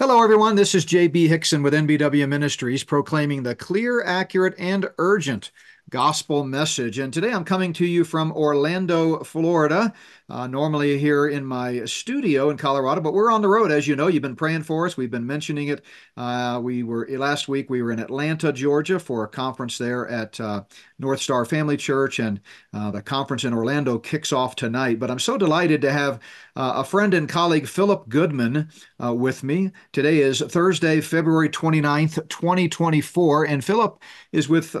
Hello, everyone. This is J.B. Hixson with NBW Ministries proclaiming the clear, accurate, and urgent gospel message. And today I'm coming to you from Orlando, Florida. Uh, normally here in my studio in Colorado, but we're on the road. As you know, you've been praying for us. We've been mentioning it. Uh, we were last week. We were in Atlanta, Georgia, for a conference there at uh, North Star Family Church, and uh, the conference in Orlando kicks off tonight. But I'm so delighted to have uh, a friend and colleague, Phillip Goodman, uh, with me. Today is Thursday, February 29th, 2024, and Phillip is with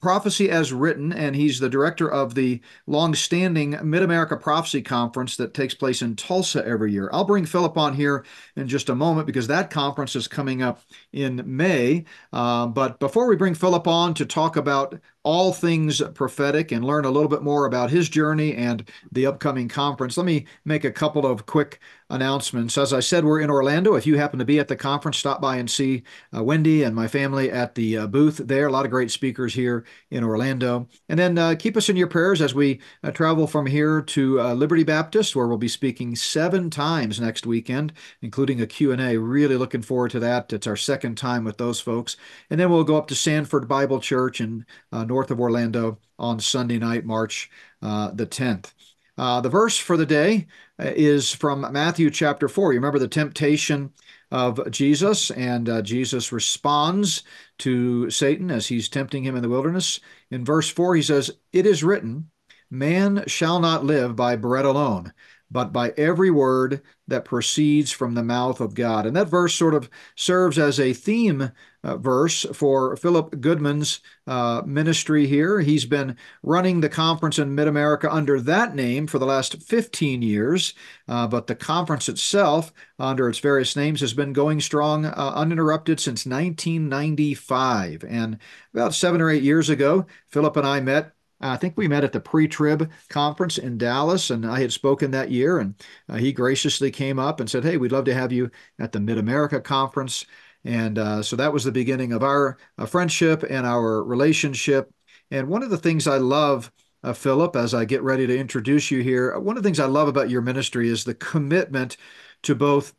Prophecy as Written, and he's the director of the long-standing Mid-America Prophecy Conference that takes place in Tulsa every year. I'll bring Phillip on here in just a moment because that conference is coming up in May. Uh, but before we bring Phillip on to talk about all things prophetic and learn a little bit more about his journey and the upcoming conference, let me make a couple of quick announcements. As I said, we're in Orlando. If you happen to be at the conference, stop by and see uh, Wendy and my family at the uh, booth there. A lot of great speakers here in Orlando. And then uh, keep us in your prayers as we uh, travel from here to uh, Liberty Baptist, where we'll be speaking seven times next weekend, including a Q&A. Really looking forward to that. It's our second time with those folks. And then we'll go up to Sanford Bible Church in uh, north of Orlando on Sunday night, March uh, the 10th. Uh, the verse for the day uh, is from Matthew chapter 4. You remember the temptation of Jesus, and uh, Jesus responds to Satan as he's tempting him in the wilderness. In verse 4, he says, It is written, Man shall not live by bread alone, but by every word that proceeds from the mouth of God. And that verse sort of serves as a theme uh, verse for Phillip Goodman's uh, ministry here. He's been running the conference in Mid America under that name for the last 15 years, uh, but the conference itself, under its various names, has been going strong uh, uninterrupted since 1995. And about seven or eight years ago, Phillip and I met I think we met at the pre-trib conference in Dallas, and I had spoken that year, and uh, he graciously came up and said, "Hey, we'd love to have you at the Mid America conference." And uh, so that was the beginning of our uh, friendship and our relationship. And one of the things I love, uh, Phillip, as I get ready to introduce you here, one of the things I love about your ministry is the commitment to both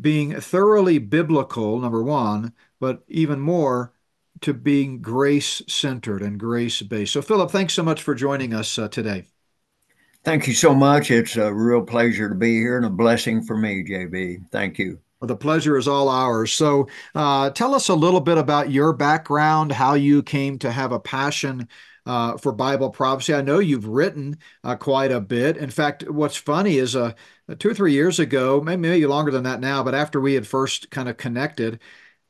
being thoroughly biblical, number one, but even more to being grace centered and grace based. So, Phillip, thanks so much for joining us uh, today. Thank you so much. It's a real pleasure to be here and a blessing for me, JB. Thank you. Well, the pleasure is all ours. So, uh, tell us a little bit about your background, how you came to have a passion uh, for Bible prophecy. I know you've written uh, quite a bit. In fact, what's funny is uh, two or three years ago, maybe, maybe longer than that now, but after we had first kind of connected,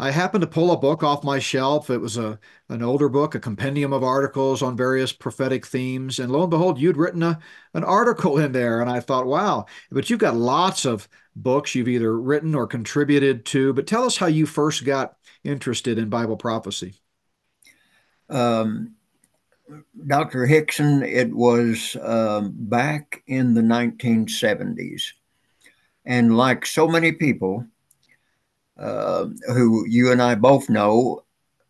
I happened to pull a book off my shelf. It was a an older book, a compendium of articles on various prophetic themes, and lo and behold, you'd written a an article in there, and I thought, wow! But you've got lots of books you've either written or contributed to. But tell us how you first got interested in Bible prophecy. Um, Dr. Hixson, it was um, back in the 1970s. And like so many people, uh, who you and I both know,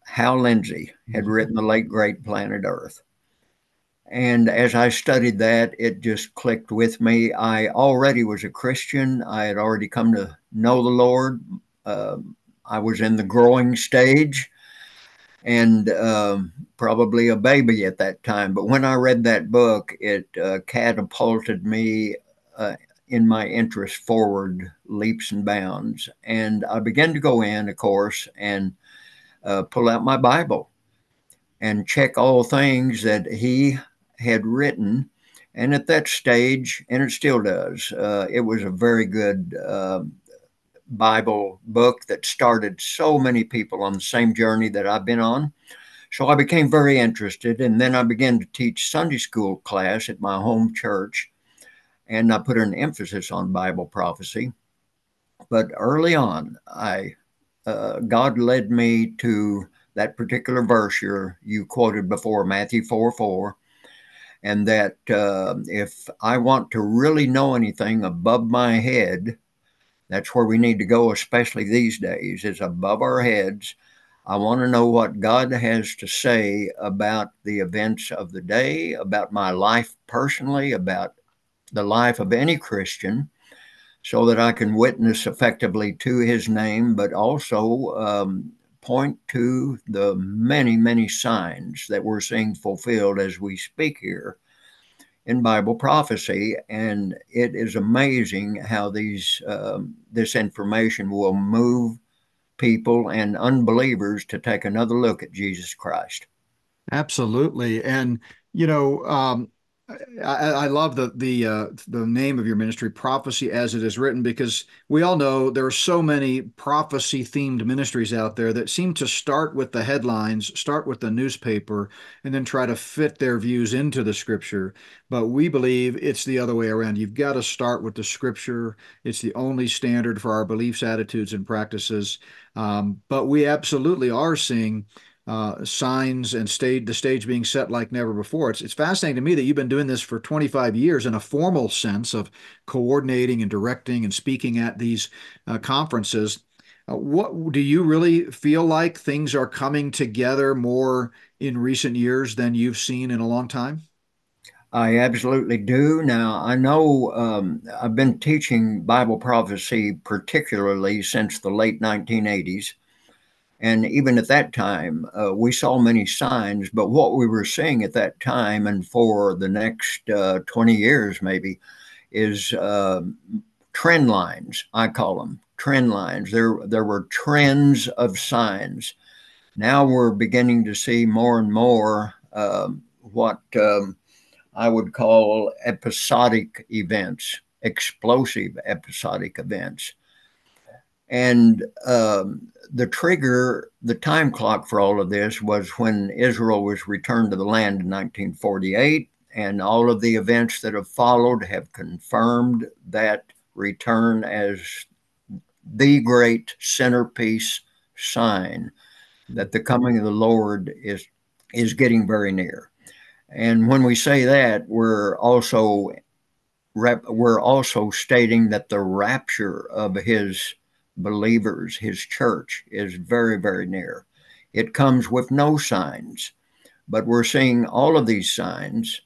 Hal Lindsey had mm-hmm. written The Late Great Planet Earth. And as I studied that, it just clicked with me. I already was a Christian. I had already come to know the Lord. Um, I was in the growing stage and um, probably a baby at that time. But when I read that book, it uh, catapulted me uh, in my interest forward leaps and bounds. And I began to go in, of course, and uh, pull out my Bible and check all things that he had written. And at that stage, and it still does, uh, it was a very good uh, Bible book that started so many people on the same journey that I've been on. So I became very interested, and then I began to teach Sunday school class at my home church and I put an emphasis on Bible prophecy. But early on, I uh, God led me to that particular verse you quoted before, Matthew 4 4, and that uh, if I want to really know anything above my head, that's where we need to go, especially these days, is above our heads. I want to know what God has to say about the events of the day, about my life personally, about the life of any Christian so that I can witness effectively to his name, but also um, point to the many, many signs that we're seeing fulfilled as we speak here in Bible prophecy. And it is amazing how these um, this information will move people and unbelievers to take another look at Jesus Christ. Absolutely. And, you know, um, I, I, love the the uh, the name of your ministry, prophecy as it is written, because we all know there are so many prophecy themed ministries out there that seem to start with the headlines, start with the newspaper, and then try to fit their views into the scripture. But we believe it's the other way around. You've got to start with the scripture. It's the only standard for our beliefs, attitudes, and practices. Um, but we absolutely are seeing uh, signs and stage the stage being set like never before. It's it's fascinating to me that you've been doing this for 25 years in a formal sense of coordinating and directing and speaking at these uh, conferences. Uh, what do you really feel like things are coming together more in recent years than you've seen in a long time? I absolutely do. Now, I know um, I've been teaching Bible prophecy particularly since the late 1980s. And even at that time, uh, we saw many signs, but what we were seeing at that time and for the next uh, 20 years, maybe, is uh, trend lines. I call them trend lines. There, there were trends of signs. Now we're beginning to see more and more um, what um, I would call episodic events, explosive episodic events. And um, the trigger, the time clock for all of this was when Israel was returned to the land in 1948. And all of the events that have followed have confirmed that return as the great centerpiece sign that the coming of the Lord is is getting very near. And when we say that, we're also we're also stating that the rapture of his believers, his church, is very, very near. It comes with no signs, but we're seeing all of these signs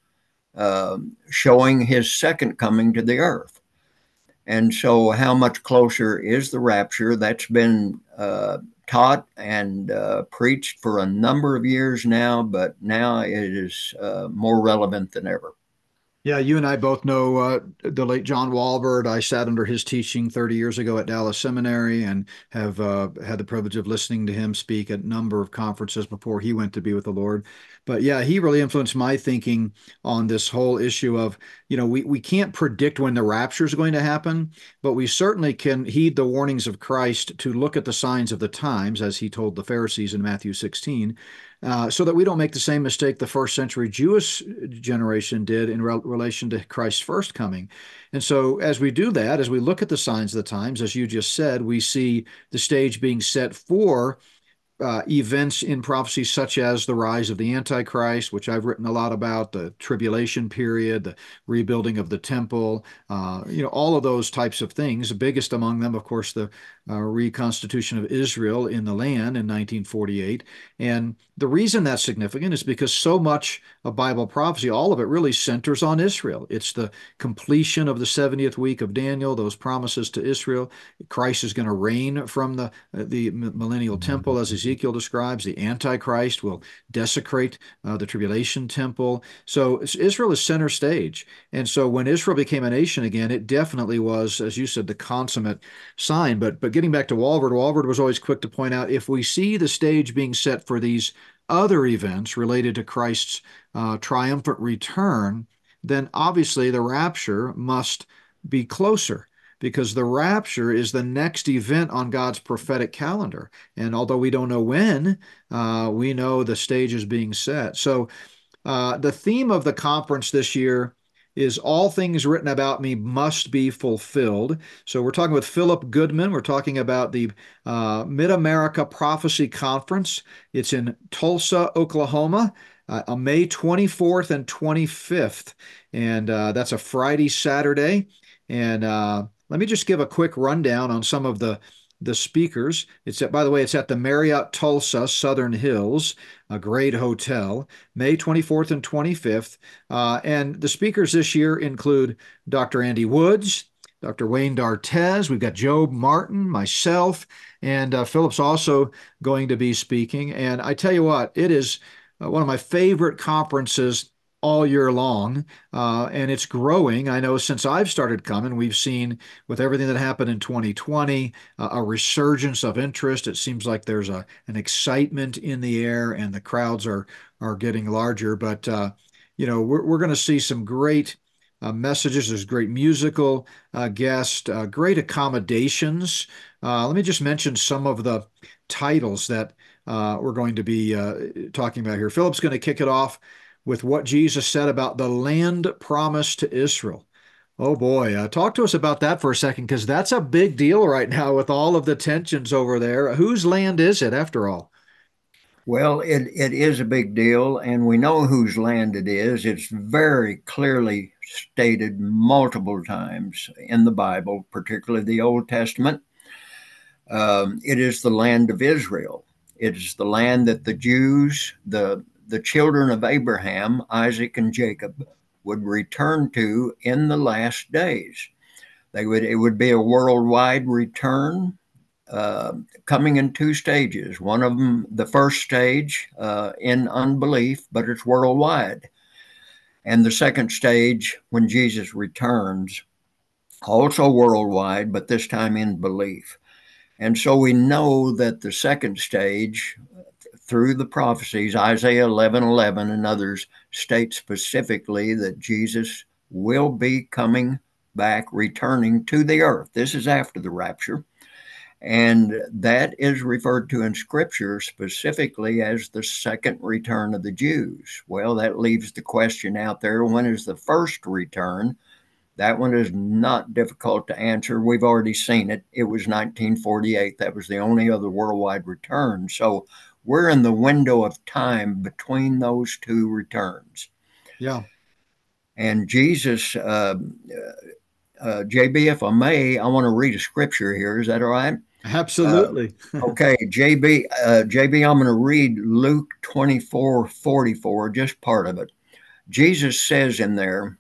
uh, showing his second coming to the earth. And so, how much closer is the rapture? That's been uh, taught and uh, preached for a number of years now, but now it is uh, more relevant than ever. Yeah, you and I both know uh, the late John Walvoord. I sat under his teaching 30 years ago at Dallas Seminary and have uh, had the privilege of listening to him speak at a number of conferences before he went to be with the Lord. But yeah, he really influenced my thinking on this whole issue of, you know, we, we can't predict when the rapture is going to happen, but we certainly can heed the warnings of Christ to look at the signs of the times, as he told the Pharisees in Matthew 16, uh, so that we don't make the same mistake the first century Jewish generation did in re- relation to Christ's first coming. And so, as we do that, as we look at the signs of the times, as you just said, we see the stage being set for uh, events in prophecy such as the rise of the Antichrist, which I've written a lot about, the tribulation period, the rebuilding of the temple, uh, you know, all of those types of things. The biggest among them, of course, the uh, reconstitution of Israel in the land in 1948. And the reason that's significant is because so much of Bible prophecy, all of it really centers on Israel. It's the completion of the 70th week of Daniel, those promises to Israel. Christ is going to reign from the, uh, the millennial temple as Ezekiel describes. The Antichrist will desecrate uh, the tribulation temple. So Israel is center stage. And so when Israel became a nation again, it definitely was, as you said, the consummate sign. But, but getting back to Walvoord, Walvoord was always quick to point out if we see the stage being set for these other events related to Christ's uh, triumphant return, then obviously the rapture must be closer because the rapture is the next event on God's prophetic calendar. And although we don't know when, uh, we know the stage is being set. So uh, the theme of the conference this year is all things written about me must be fulfilled. So we're talking with Phillip Goodman. We're talking about the uh, Mid America Prophecy Conference. It's in Tulsa, Oklahoma. Uh, on May 24th and 25th. And uh, that's a Friday, Saturday. And uh, let me just give a quick rundown on some of the the speakers. It's at, by the way, it's at the Marriott Tulsa Southern Hills, a great hotel, May 24th and 25th. Uh, and the speakers this year include Dr. Andy Woods, Dr. Wayne Dartez. We've got Job Martin, myself, and uh, Phillip's also going to be speaking. And I tell you what, it is uh, one of my favorite conferences all year long, uh, and it's growing. I know since I've started coming, we've seen with everything that happened in 2020 uh, a resurgence of interest. It seems like there's a an excitement in the air, and the crowds are are getting larger. But uh, you know, we're we're going to see some great. Uh, messages. There's great musical uh, guests, uh, great accommodations. let me just mention some of the titles that we're going to be talking about here. Phillip's going to kick it off with what Jesus said about the land promised to Israel. Oh boy, uh, talk to us about that for a second, because that's a big deal right now with all of the tensions over there. Whose land is it, after all? Well, it, it is a big deal, and we know whose land it is. It's very clearly stated multiple times in the Bible, particularly the Old Testament. Um, it is the land of Israel. It is the land that the Jews, the the children of Abraham, Isaac, and Jacob would return to in the last days. They would it would be a worldwide return, uh, coming in two stages. One of them, the first stage, uh, in unbelief, but it's worldwide, and the second stage when Jesus returns, also worldwide, but this time in belief. And so we know that the second stage through the prophecies, Isaiah 11 11 and others state specifically that Jesus will be coming back, returning to the earth. This is after the rapture. And that is referred to in scripture specifically as the second return of the Jews. Well, that leaves the question out there when is the first return? That one is not difficult to answer. We've already seen it. It was 1948. That was the only other worldwide return. So we're in the window of time between those two returns. Yeah. And Jesus, uh, uh, JB, if I may, I want to read a scripture here. Is that all right? Absolutely. uh, okay, JB, uh, JB, I'm going to read Luke 24 44, just part of it. Jesus says in there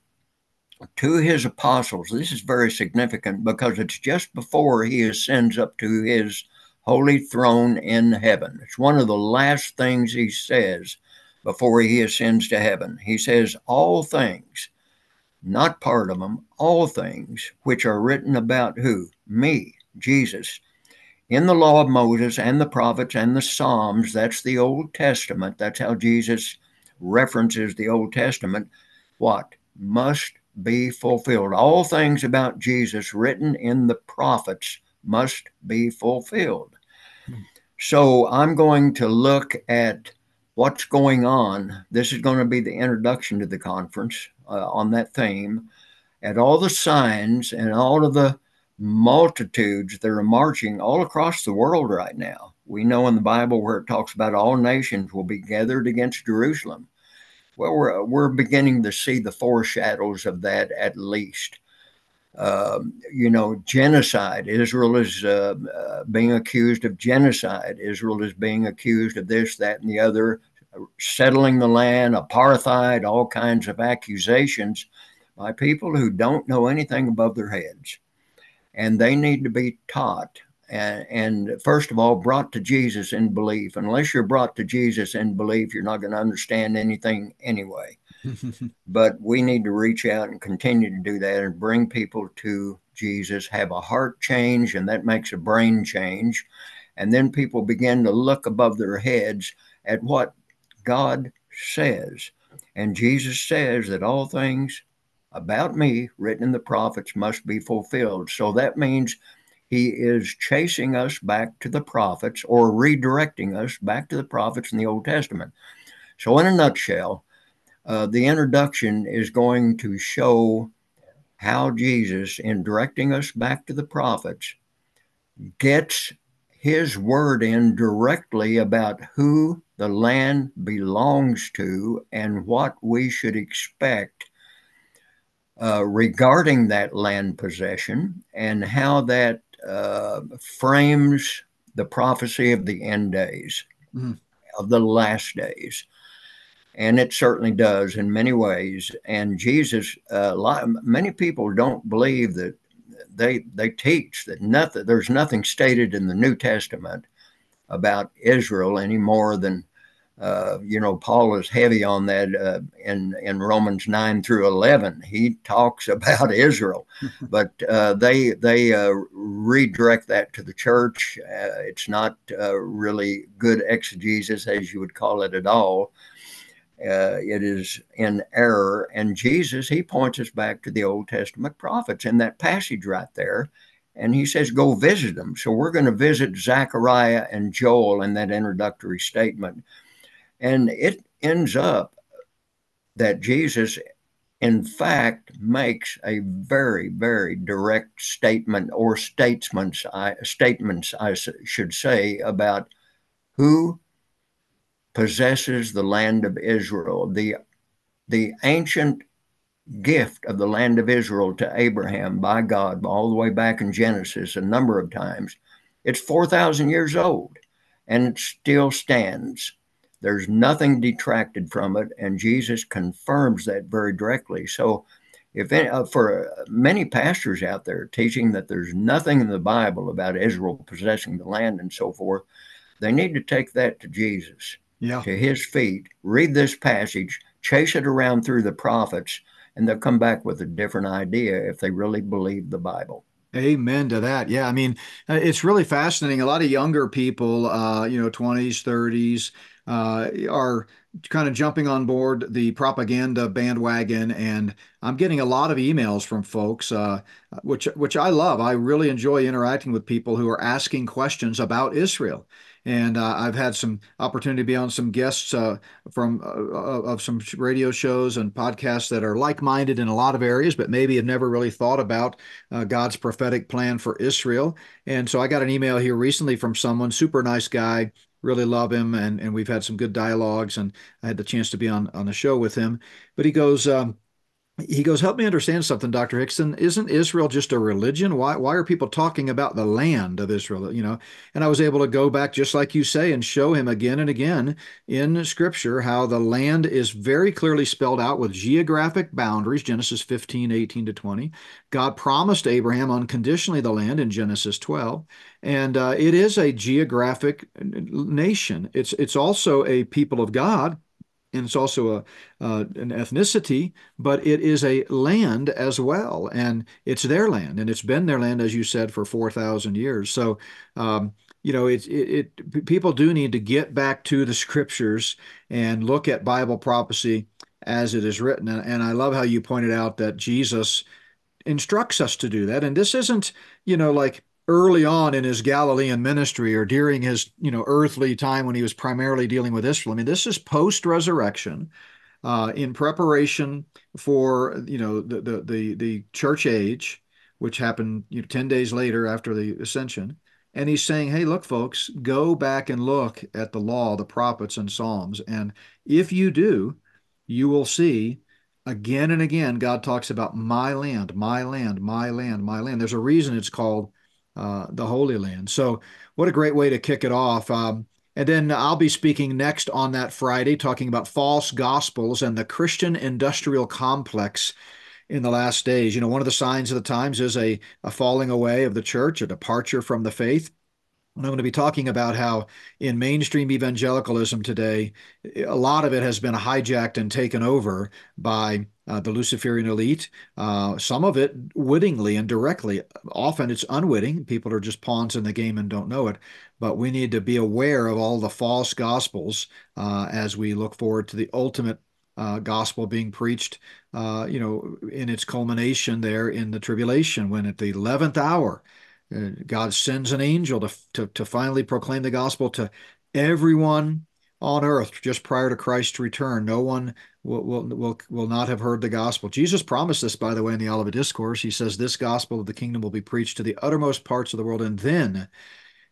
to his apostles, this is very significant because it's just before he ascends up to his holy throne in heaven. It's one of the last things he says before he ascends to heaven. He says, All things, not part of them, all things which are written about who? Me, Jesus. In the law of Moses and the prophets and the Psalms, that's the Old Testament. That's how Jesus references the Old Testament. What? Must be fulfilled. All things about Jesus written in the prophets must be fulfilled. So I'm going to look at what's going on. This is going to be the introduction to the conference uh, on that theme, at all the signs and all of the multitudes that are marching all across the world right now. We know in the Bible where it talks about all nations will be gathered against Jerusalem. Well, we're, we're beginning to see the foreshadows of that at least. Um, you know, genocide. Israel is uh, uh, being accused of genocide. Israel is being accused of this, that, and the other, settling the land, apartheid, all kinds of accusations by people who don't know anything above their heads. And they need to be taught and, and, first of all, brought to Jesus in belief. Unless you're brought to Jesus in belief, you're not going to understand anything anyway. but we need to reach out and continue to do that and bring people to Jesus, have a heart change, and that makes a brain change. And then people begin to look above their heads at what God says. And Jesus says that all things about me written in the prophets must be fulfilled. So that means he is chasing us back to the prophets or redirecting us back to the prophets in the Old Testament. So, in a nutshell, uh, the introduction is going to show how Jesus, in directing us back to the prophets, gets his word in directly about who the land belongs to and what we should expect uh, regarding that land possession and how that uh, frames the prophecy of the end days, mm-hmm. of the last days and it certainly does in many ways. And Jesus, uh, lot, many people don't believe that they they teach that nothing there's nothing stated in the New Testament about Israel any more than uh, you know, Paul is heavy on that uh, in in Romans nine through eleven. He talks about Israel, but uh, they they uh, redirect that to the church. It's not really good exegesis, as you would call it, at all. Uh, it is in error, and Jesus he points us back to the Old Testament prophets in that passage right there. And he says, go visit them. So we're going to visit Zechariah and Joel in that introductory statement and it ends up that Jesus, in fact, makes a very, very direct statement or uh, statements, I, statements, I should say, about who possesses the land of Israel. The, the ancient gift of the land of Israel to Abraham by God, all the way back in Genesis, a number of times. It's 4,000 years old and it still stands. There's nothing detracted from it, and Jesus confirms that very directly. So, if any, uh, for uh, many pastors out there teaching that there's nothing in the Bible about Israel possessing the land and so forth, they need to take that to Jesus, yeah. to his feet, read this passage, chase it around through the prophets, and they'll come back with a different idea if they really believe the Bible. Amen to that. Yeah, I mean, uh, it's really fascinating. A lot of younger people, uh, you know, 20s, 30s, uh, are kind of jumping on board the propaganda bandwagon, and I'm getting a lot of emails from folks, uh, which which I love. I really enjoy interacting with people who are asking questions about Israel. And uh, I've had some opportunity to be on some guests uh, from uh, uh, of some radio shows and podcasts that are like-minded in a lot of areas, but maybe have never really thought about uh, God's prophetic plan for Israel. And so I got an email here recently from someone, super nice guy, really love him, and and we've had some good dialogues, and I had the chance to be on on the show with him. But he goes. Um, he goes, help me understand something, Dr. Hixson. Isn't Israel just a religion? Why why are people talking about the land of Israel? You know, and I was able to go back, just like you say, and show him again and again in Scripture how the land is very clearly spelled out with geographic boundaries, Genesis 15, 18 to 20. God promised Abraham unconditionally the land in Genesis 12. And uh, it is a geographic nation. It's it's also a people of God and it's also a uh, an ethnicity, but it is a land as well, and it's their land, and it's been their land, as you said, for four thousand years. So, um, you know, it, it, it people do need to get back to the scriptures and look at Bible prophecy as it is written, and, and I love how you pointed out that Jesus instructs us to do that, and this isn't, you know, like early on in his Galilean ministry or during his, you know, earthly time when he was primarily dealing with Israel. I mean, this is post-resurrection, uh, in preparation for, you know, the the the, the church age, which happened you know, 10 days later after the ascension. And he's saying, hey, look, folks, go back and look at the law, the prophets, and Psalms. And if you do, you will see again and again, God talks about my land, my land, my land, my land. There's a reason it's called uh, the Holy Land. So, what a great way to kick it off. Um, and then I'll be speaking next on that Friday, talking about false gospels and the Christian industrial complex in the last days. You know, one of the signs of the times is a, a falling away of the church, a departure from the faith. And I'm going to be talking about how in mainstream evangelicalism today, a lot of it has been hijacked and taken over by uh, the Luciferian elite. Uh, some of it wittingly and directly. Often it's unwitting. People are just pawns in the game and don't know it. But we need to be aware of all the false gospels uh, as we look forward to the ultimate uh, gospel being preached, uh, you know, in its culmination there in the tribulation, when at the 11th hour, God sends an angel to, to, to finally proclaim the gospel to everyone on earth just prior to Christ's return. No one will, will, will, will not have heard the gospel. Jesus promised this, by the way, in the Olivet Discourse. He says, This gospel of the kingdom will be preached to the uttermost parts of the world, and then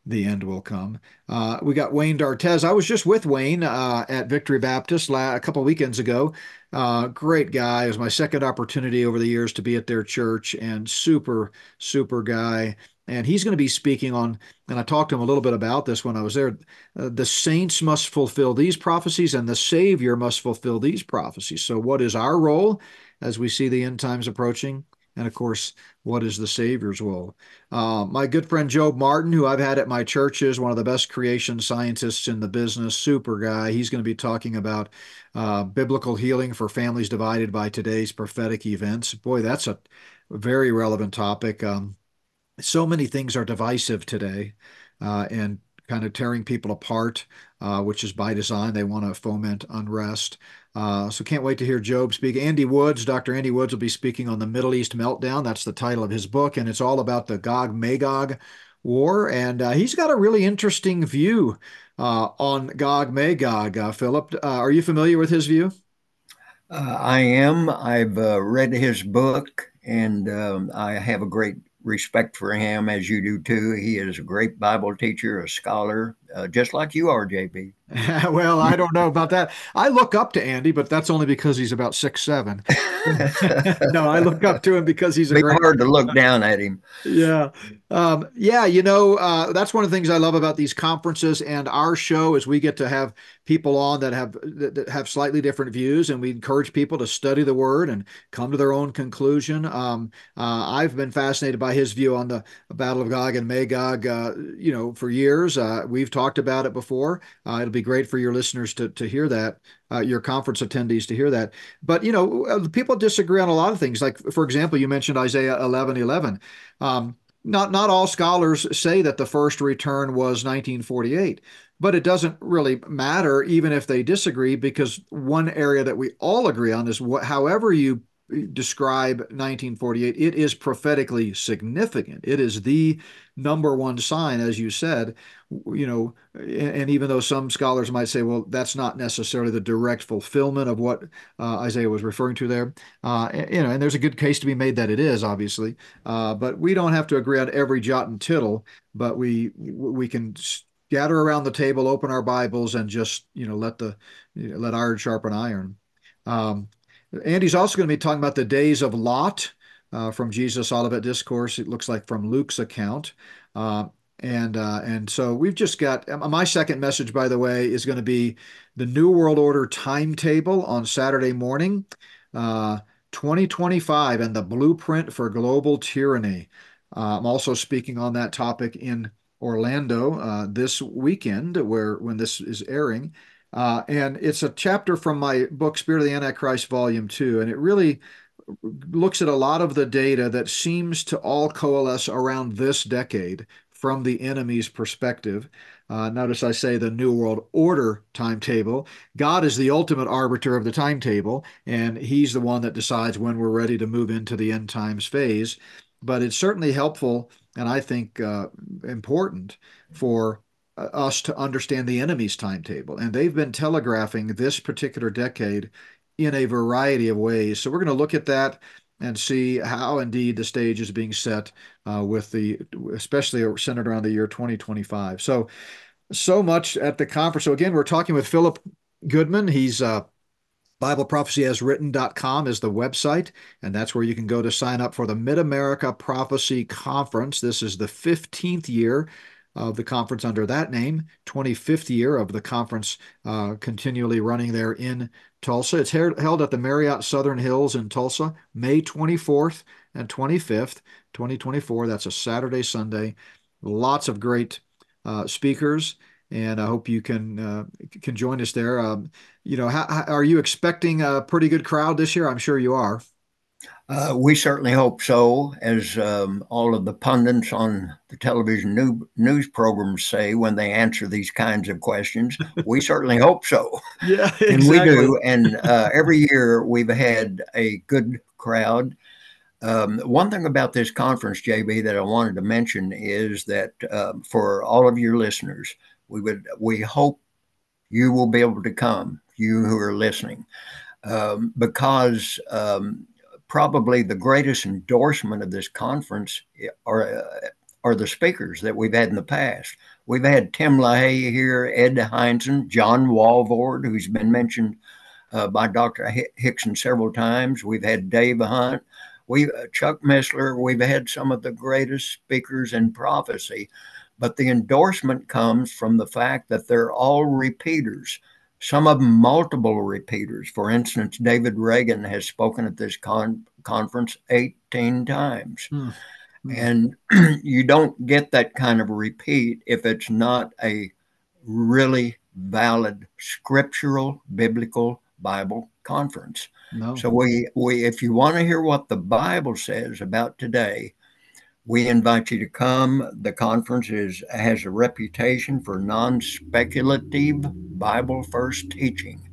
the end will come. Uh, we got Wayne Dartez. I was just with Wayne uh, at Victory Baptist a couple weekends ago. Uh, great guy. It was my second opportunity over the years to be at their church, and super, super guy. And he's going to be speaking on, and I talked to him a little bit about this when I was there. Uh, the saints must fulfill these prophecies, and the Savior must fulfill these prophecies. So, what is our role as we see the end times approaching? and of course, what is the Savior's role Uh, my good friend Job Martin, who I've had at my church, is one of the best creation scientists in the business, super guy. He's going to be talking about uh, biblical healing for families divided by today's prophetic events. Boy, that's a very relevant topic. Um, so many things are divisive today, uh, and kind of tearing people apart, uh, which is by design. They want to foment unrest. Uh, so can't wait to hear Job speak. Andy Woods, Dr. Andy Woods will be speaking on the Middle East meltdown. That's the title of his book, and it's all about the Gog Magog war. And uh, he's got a really interesting view uh, on Gog Magog. Uh, Phillip, are you familiar with his view? I am. I've read his book, and um, I have a great respect for him as you do too. He is a great Bible teacher, a scholar, uh, just like you are, JB. well, I don't know about that. I look up to Andy, but that's only because he's about six seven. no, I look up to him because he's a it's hard to look down at him. Yeah, um, yeah. You know, uh, that's one of the things I love about these conferences and our show is we get to have people on that have that have slightly different views, and we encourage people to study the Word and come to their own conclusion. Um, uh, I've been fascinated by his view on the Battle of Gog and Magog. Uh, you know, for years, uh, we've talked about it before. Uh, it'll be great for your listeners to to hear that. Uh, your conference attendees to hear that. But you know, people disagree on a lot of things. Like, for example, you mentioned Isaiah 11, 11. Um, not not all scholars say that the first return was 1948 but it doesn't really matter even if they disagree because one area that we all agree on is what however you describe 1948 it is prophetically significant. It is the number one sign as you said you know and even though some scholars might say well that's not necessarily the direct fulfillment of what uh, isaiah was referring to there uh, you know and there's a good case to be made that it is obviously uh, but we don't have to agree on every jot and tittle but we we can gather around the table open our bibles and just you know let the you know, let iron sharpen iron. Um, Andy's also going to be talking about the days of Lot uh, from Jesus Olivet Discourse. It looks like from Luke's account. Uh, and uh, and so we've just got uh, my second message, by the way, is going to be the New World Order timetable on Saturday morning, uh, 2025, and the blueprint for global tyranny. Uh, I'm also speaking on that topic in Orlando this weekend, where when this is airing. Uh, and it's a chapter from my book, Spirit of the Antichrist, Volume 2. And it really looks at a lot of the data that seems to all coalesce around this decade from the enemy's perspective. Uh, notice I say the New World Order timetable. God is the ultimate arbiter of the timetable, and He's the one that decides when we're ready to move into the end times phase. But it's certainly helpful and I think uh, important for us to understand the enemy's timetable. And they've been telegraphing this particular decade in a variety of ways. So we're going to look at that and see how indeed the stage is being set uh, with the, especially centered around the year 2025. So, so much at the conference. So again, we're talking with Phillip Goodman. He's uh, BibleProphecyAsWritten.com is the website, and that's where you can go to sign up for the Mid America Prophecy Conference. This is the 15th year of the conference under that name, 25th year of the conference uh, continually running there in Tulsa. It's held at the Marriott Southern Hills in Tulsa, May 24th and 25th, 2024. That's a Saturday, Sunday. Lots of great uh, speakers, and I hope you can uh, can join us there. Um, you know, how, how, are you expecting a pretty good crowd this year? I'm sure you are. Uh, we certainly hope so, as um, all of the pundits on the television new, news programs say when they answer these kinds of questions. we certainly hope so. Yeah, exactly. and we do. And uh, every year we've had a good crowd. Um, one thing about this conference, JB, that I wanted to mention is that uh, for all of your listeners, we would we hope you will be able to come, you who are listening, um, because um, probably the greatest endorsement of this conference are uh, are the speakers that we've had in the past. We've had Tim LaHaye here, Ed Hindson, John Walvoord, who's been mentioned uh, by Dr. Hixson several times. We've had Dave Hunt. We uh, Chuck Missler. We've had some of the greatest speakers in prophecy, but the endorsement comes from the fact that they're all repeaters. Some of them multiple repeaters. For instance, David Reagan has spoken at this con- conference 18 times. Hmm. And you don't get that kind of repeat if it's not a really valid scriptural biblical Bible conference. No. So we we if you want to hear what the Bible says about today, we invite you to come. The conference is has a reputation for non-speculative Bible first teaching.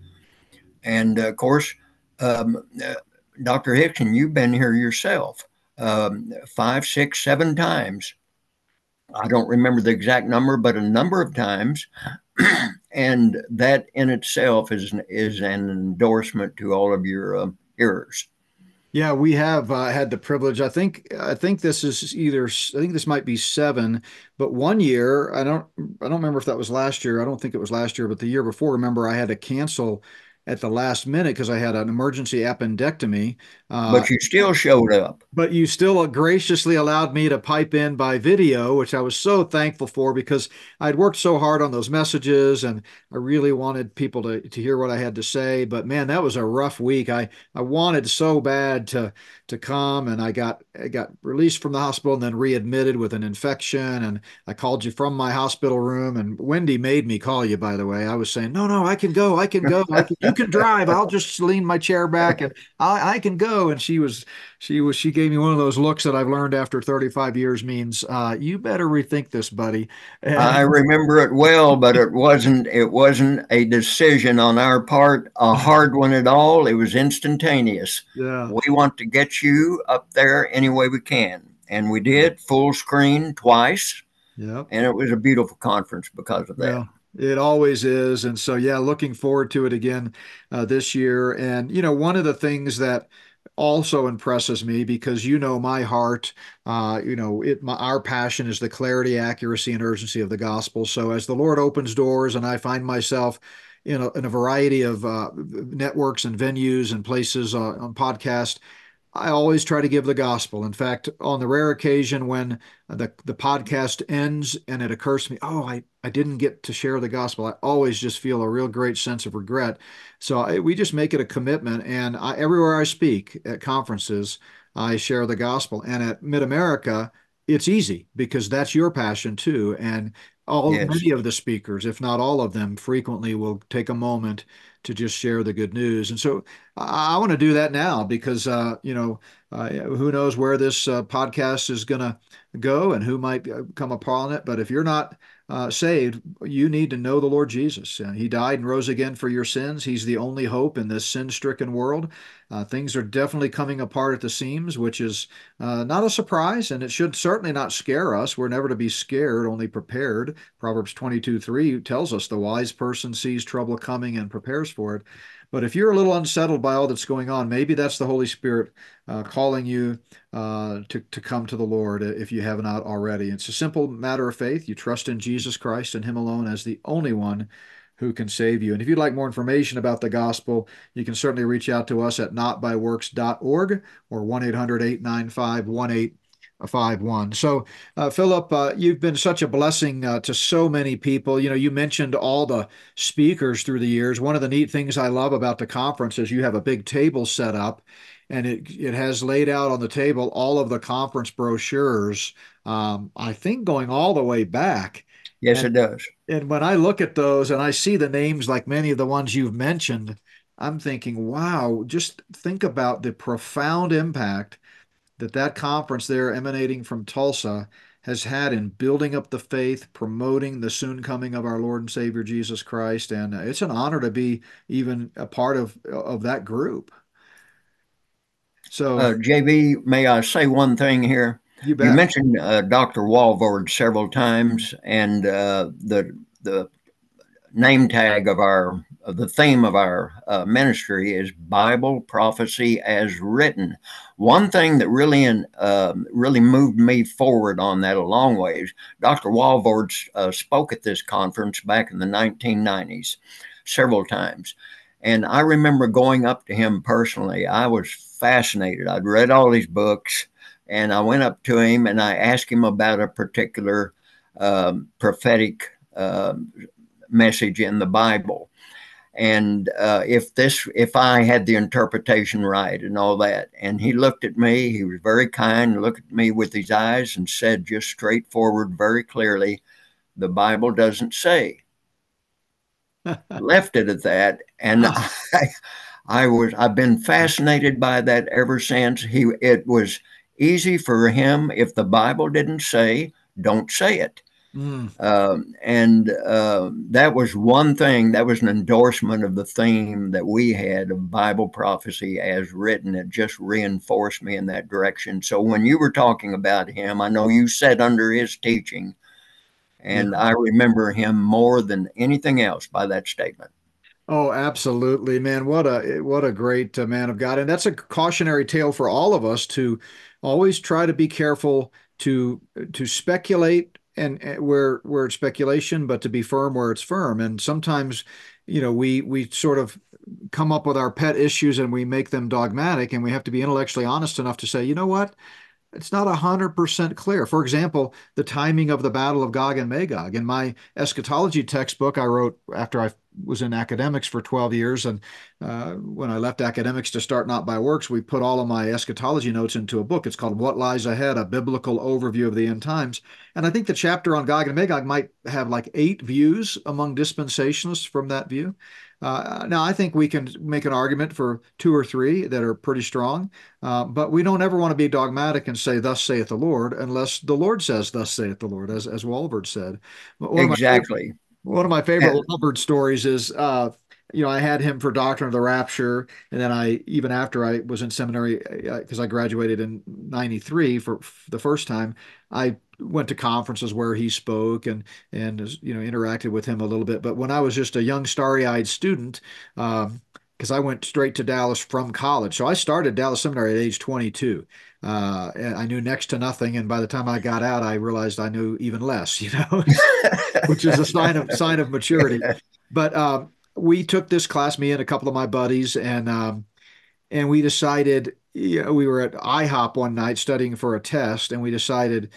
And of course, um, uh, Dr. Hixson, you've been here yourself um, five, six, seven times. I don't remember the exact number, but a number of times. and that in itself is is an endorsement to all of your uh, hearers. Yeah, we have uh, had the privilege. I think I think this is either I think this might be seven, but one year I don't I don't remember if that was last year. I don't think it was last year, but the year before. Remember, I had to cancel at the last minute because I had an emergency appendectomy. Uh, but you still showed up. But you still graciously allowed me to pipe in by video, which I was so thankful for because I'd worked so hard on those messages and I really wanted people to, to hear what I had to say. But man, that was a rough week. I, I wanted so bad to to come and I got I got released from the hospital and then readmitted with an infection and I called you from my hospital room and Wendy made me call you by the way. I was saying, "No, no, I can go. I can go. I can, can drive. I'll just lean my chair back and I, I can go." And she was she was she gave me one of those looks that I've learned after 35 years means uh, you better rethink this, buddy. And, I remember it well, but it wasn't it wasn't a decision on our part, a hard one at all. It was instantaneous. Yeah. We want to get you up there any way we can. And we did full screen twice. Yeah. And it was a beautiful conference because of that. Yeah. It always is. And so, yeah, looking forward to it again uh, this year. And, you know, one of the things that also impresses me because you know my heart uh, you know it my, our passion is the clarity accuracy and urgency of the gospel so as the lord opens doors and i find myself in a, in a variety of uh, networks and venues and places uh, on podcast I always try to give the gospel. In fact, on the rare occasion when the, the podcast ends and it occurs to me, oh, I, I didn't get to share the gospel, I always just feel a real great sense of regret. So I, we just make it a commitment. And I, everywhere I speak at conferences, I share the gospel. And at Mid America, it's easy because that's your passion too. And all yes. many of the speakers, if not all of them, frequently will take a moment to just share the good news. And so I, I want to do that now because, uh, you know, uh, who knows where this uh, podcast is going to go and who might uh, come upon it. But if you're not uh, saved, you need to know the Lord Jesus. Uh, he died and rose again for your sins. He's the only hope in this sin stricken world. Uh, things are definitely coming apart at the seams, which is uh, not a surprise, and it should certainly not scare us. We're never to be scared, only prepared. Proverbs 22 3 tells us the wise person sees trouble coming and prepares for it. But if you're a little unsettled by all that's going on, maybe that's the Holy Spirit uh, calling you uh, to, to come to the Lord if you have not already. It's a simple matter of faith. You trust in Jesus Christ and Him alone as the only one who can save you. And if you'd like more information about the gospel, you can certainly reach out to us at notbyworks.org or 1 800 895 five one. So, uh, Phillip, uh, you've been such a blessing uh, to so many people. You know, you mentioned all the speakers through the years. One of the neat things I love about the conference is you have a big table set up, and it it has laid out on the table all of the conference brochures. Um, I think going all the way back. Yes, and, it does. And when I look at those and I see the names like many of the ones you've mentioned, I'm thinking, wow, just think about the profound impact that that conference there emanating from Tulsa has had in building up the faith, promoting the soon coming of our Lord and Savior Jesus Christ, and uh, it's an honor to be even a part of of that group. So, uh, JB, may I say one thing here? You, you mentioned uh, Dr. Walvoord several times, and uh, the the name tag of our the theme of our uh, ministry is Bible prophecy as written. One thing that really uh, really moved me forward on that a long ways. Dr. Walvoord uh, spoke at this conference back in the 1990s several times, and I remember going up to him personally. I was fascinated. I'd read all these books, and I went up to him and I asked him about a particular um, prophetic um, message in the Bible and uh, if this if i had the interpretation right and all that. And he looked at me he was very kind looked at me with his eyes and said just straightforward very clearly the bible doesn't say. Left it at that. And I, I was i've been fascinated by that ever since. He it was easy for him if the bible didn't say don't say it Mm. Um, and uh, that was one thing, that was an endorsement of the theme that we had of Bible prophecy as written. It just reinforced me in that direction. So when you were talking about him, I know you sat under his teaching, and. I remember him more than anything else by that statement. Oh, absolutely, man! What a what a great uh, man of God, and that's a cautionary tale for all of us to always try to be careful to to speculate and, and where where it's speculation, but to be firm where it's firm. And sometimes, you know, we we sort of come up with our pet issues and we make them dogmatic, and we have to be intellectually honest enough to say, you know what, it's not 100% clear. For example, the timing of the Battle of Gog and Magog. In my eschatology textbook, I wrote after I was in academics for 12 years. And uh, when I left academics to start Not by Works, we put all of my eschatology notes into a book. It's called What Lies Ahead A Biblical Overview of the End Times. And I think the chapter on Gog and Magog might have like eight views among dispensationalists from that view. Uh, now, I think we can make an argument for two or three that are pretty strong, uh, but we don't ever want to be dogmatic and say, "Thus saith the Lord," unless the Lord says, "Thus saith the Lord," as as Walvoord said. Exactly. One of my favorite and, Walvoord stories is. Uh, you know, I had him for Doctrine of the Rapture, and then I even after I was in seminary because uh, I graduated in '93 for, for the first time, I went to conferences where he spoke and and you know interacted with him a little bit. But when I was just a young starry-eyed student, because um, I went straight to Dallas from college, so I started Dallas Seminary at age 22. Uh, I knew next to nothing, and by the time I got out, I realized I knew even less. You know, which is a sign of sign of maturity. But um, we took this class, me and a couple of my buddies, and um, and we decided. You know, we were at IHOP one night studying for a test, and we decided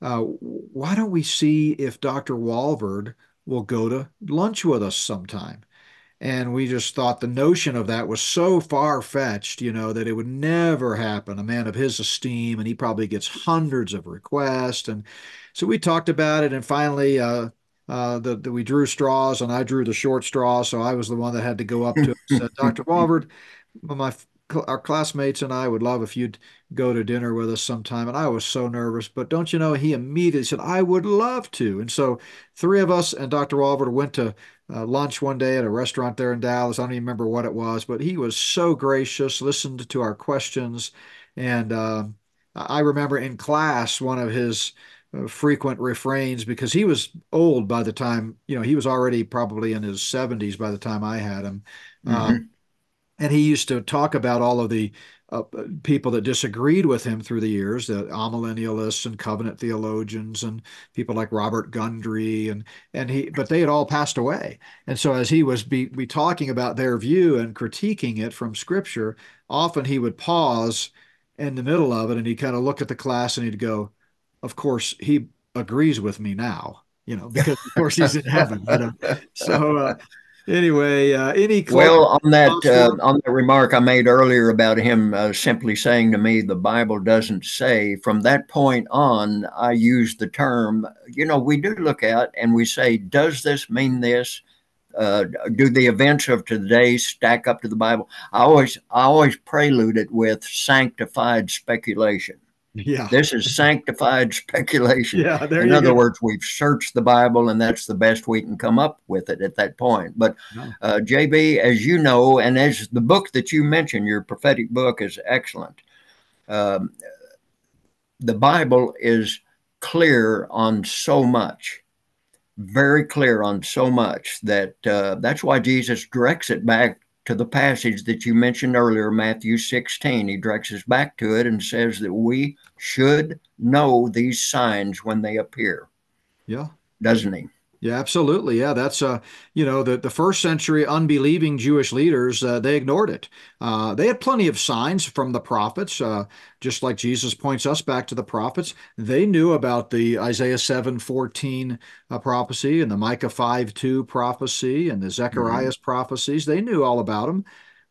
uh, why don't we see if Dr. Walvoord will go to lunch with us sometime? And we just thought the notion of that was so far fetched, you know, that it would never happen. A man of his esteem, and he probably gets hundreds of requests. And so we talked about it, and finally, uh, uh, the, we drew straws, and I drew the short straw. So I was the one that had to go up to Dr. Walvoord, my our classmates and I would love if you'd go to dinner with us sometime. And I was so nervous, but don't you know, he immediately said, I would love to. And so three of us and Dr. Walvoord went to uh, lunch one day at a restaurant there in Dallas. I don't even remember what it was, but he was so gracious, listened to our questions. And uh, I remember in class, one of his frequent refrains, because he was old by the time, you know, he was already probably in his 70s by the time I had him. Mm-hmm. Um, and he used to talk about all of the uh, people that disagreed with him through the years, the amillennialists and covenant theologians and people like Robert Gundry and and he but they had all passed away. And so as he was be, be talking about their view and critiquing it from scripture, often he would pause in the middle of it and he'd kind of look at the class and he'd go, Of course, he agrees with me now, you know, because of course he's in heaven. You know? So uh, anyway, uh, any well on that uh, on the remark I made earlier about him uh, simply saying to me the Bible doesn't say. From that point on, I use the term. You know, we do look at and we say, does this mean this? Uh, do the events of today stack up to the Bible? I always I always prelude it with sanctified speculation. Yeah. This is sanctified speculation. Yeah. In other go. words, we've searched the Bible and that's the best we can come up with it at that point. But uh, JB, as you know, and as the book that you mentioned, your prophetic book is excellent. Um, the Bible is clear on so much, very clear on so much that uh, that's why Jesus directs it back to the passage that you mentioned earlier, Matthew 16. He directs us back to it and says that we should know these signs when they appear. Yeah. Doesn't he? Yeah, absolutely. Yeah, that's uh, you know, the the first century unbelieving Jewish leaders uh, they ignored it. Uh, they had plenty of signs from the prophets, uh, just like Jesus points us back to the prophets. They knew about the Isaiah seven fourteen uh, prophecy and the Micah five two prophecy and the Mhm. Zechariah's prophecies. They knew all about them,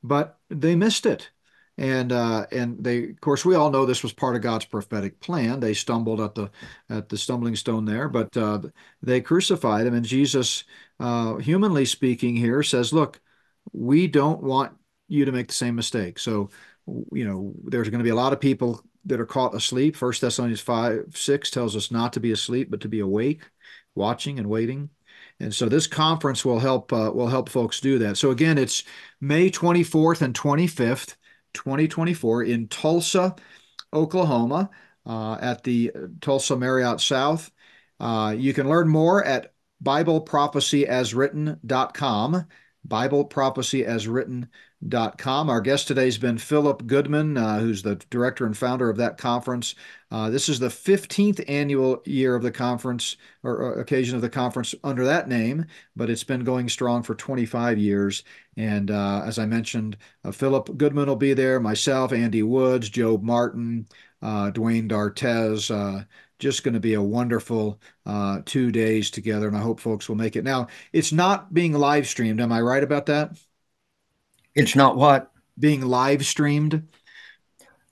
but they missed it. And uh, and they, of course, we all know this was part of God's prophetic plan. They stumbled at the at the stumbling stone there, but uh, they crucified him. And Jesus, uh, humanly speaking, here says, "Look, we don't want you to make the same mistake." So, you know, there's going to be a lot of people that are caught asleep. First Thessalonians five six tells us not to be asleep, but to be awake, watching and waiting. And so this conference will help uh, will help folks do that. So again, it's May 24th and 25th, 2024 in Tulsa, Oklahoma, uh, at the Tulsa Marriott South. Uh, you can learn more at BibleProphecyAsWritten.com. BibleProphecyAsWritten.com. Our guest today has been Phillip Goodman, uh, who's the director and founder of that conference. Uh, this is the 15th annual year of the conference or, or, occasion of the conference under that name, but it's been going strong for 25 years. And uh, as I mentioned, uh, Phillip Goodman will be there, myself, Andy Woods, Joe Martin, uh, Dwayne Dartez. Uh, just going to be a wonderful uh, two days together, and I hope folks will make it. Now, it's not being live streamed. Am I right about that? It's not what? Being live streamed?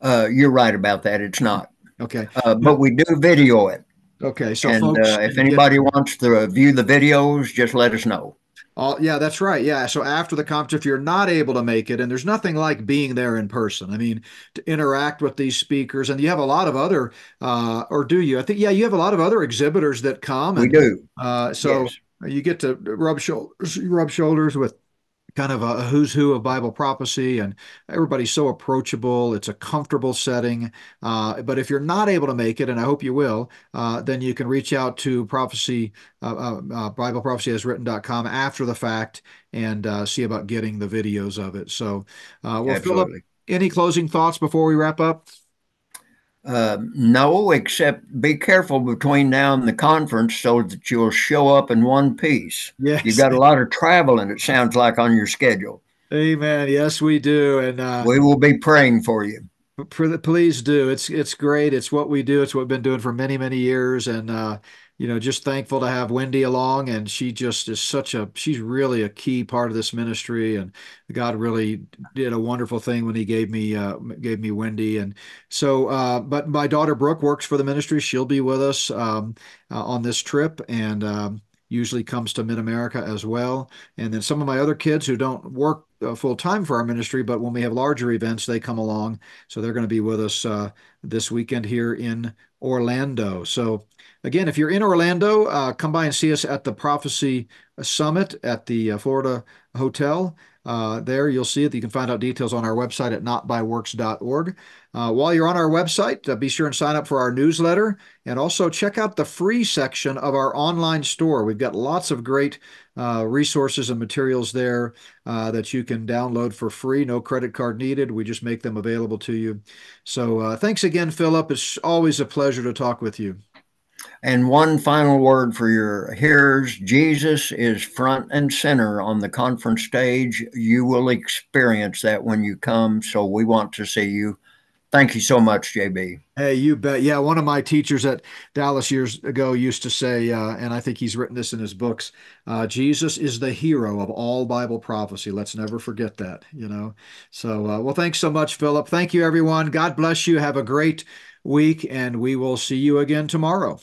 Uh, you're right about that. It's not. Okay. Uh, but we do video it. Okay. So, and folks, uh, if anybody get... wants to view the videos, just let us know. Oh, yeah, that's right. Yeah. So after the conference, if you're not able to make it, and there's nothing like being there in person. I mean, to interact with these speakers, and you have a lot of other, uh, or do you? I think, yeah, you have a lot of other exhibitors that come. And, we do. Uh, so yes. you get to rub shoulders, rub shoulders with kind of a who's who of Bible prophecy, and everybody's so approachable. It's a comfortable setting. Uh, but if you're not able to make it, and I hope you will, uh, then you can reach out to prophecy, uh, uh, uh Bible prophecy as written.com after the fact and uh, see about getting the videos of it. So, well, Absolutely. Phillip, any closing thoughts before we wrap up? Uh, no, except be careful between now and the conference so that you'll show up in one piece. Yes. You've got a lot of traveling, it sounds like, on your schedule. Amen. Yes, we do. And uh, we will be praying for you. Please do. It's it's great. It's what we do. It's what we've been doing for many, many years. And uh, you know, just thankful to have Wendy along. And she just is such a, she's really a key part of this ministry. And God really did a wonderful thing when he gave me, uh, gave me Wendy. And so, uh, but my daughter Brooke works for the ministry. She'll be with us um, uh, on this trip. And, um, usually comes to Mid America as well. And then some of my other kids who don't work uh, full time for our ministry, but when we have larger events, they come along. So they're going to be with us uh, this weekend here in Orlando. So Again, if you're in Orlando, uh, come by and see us at the Prophecy Summit at the uh, Florida Hotel. Uh, there you'll see it. You can find out details on our website at notbyworks.org. Uh, while you're on our website, uh, be sure and sign up for our newsletter and also check out the free section of our online store. We've got lots of great uh, resources and materials there uh, that you can download for free. No credit card needed. We just make them available to you. So uh, thanks again, Phillip. It's always a pleasure to talk with you. And one final word for your hearers Jesus is front and center on the conference stage. You will experience that when you come. So we want to see you. Thank you so much, JB. Hey, you bet. Yeah, one of my teachers at Dallas years ago used to say, uh, and I think he's written this in his books uh, Jesus is the hero of all Bible prophecy. Let's never forget that, you know? So, uh, well, thanks so much, Phillip. Thank you, everyone. God bless you. Have a great week, and we will see you again tomorrow.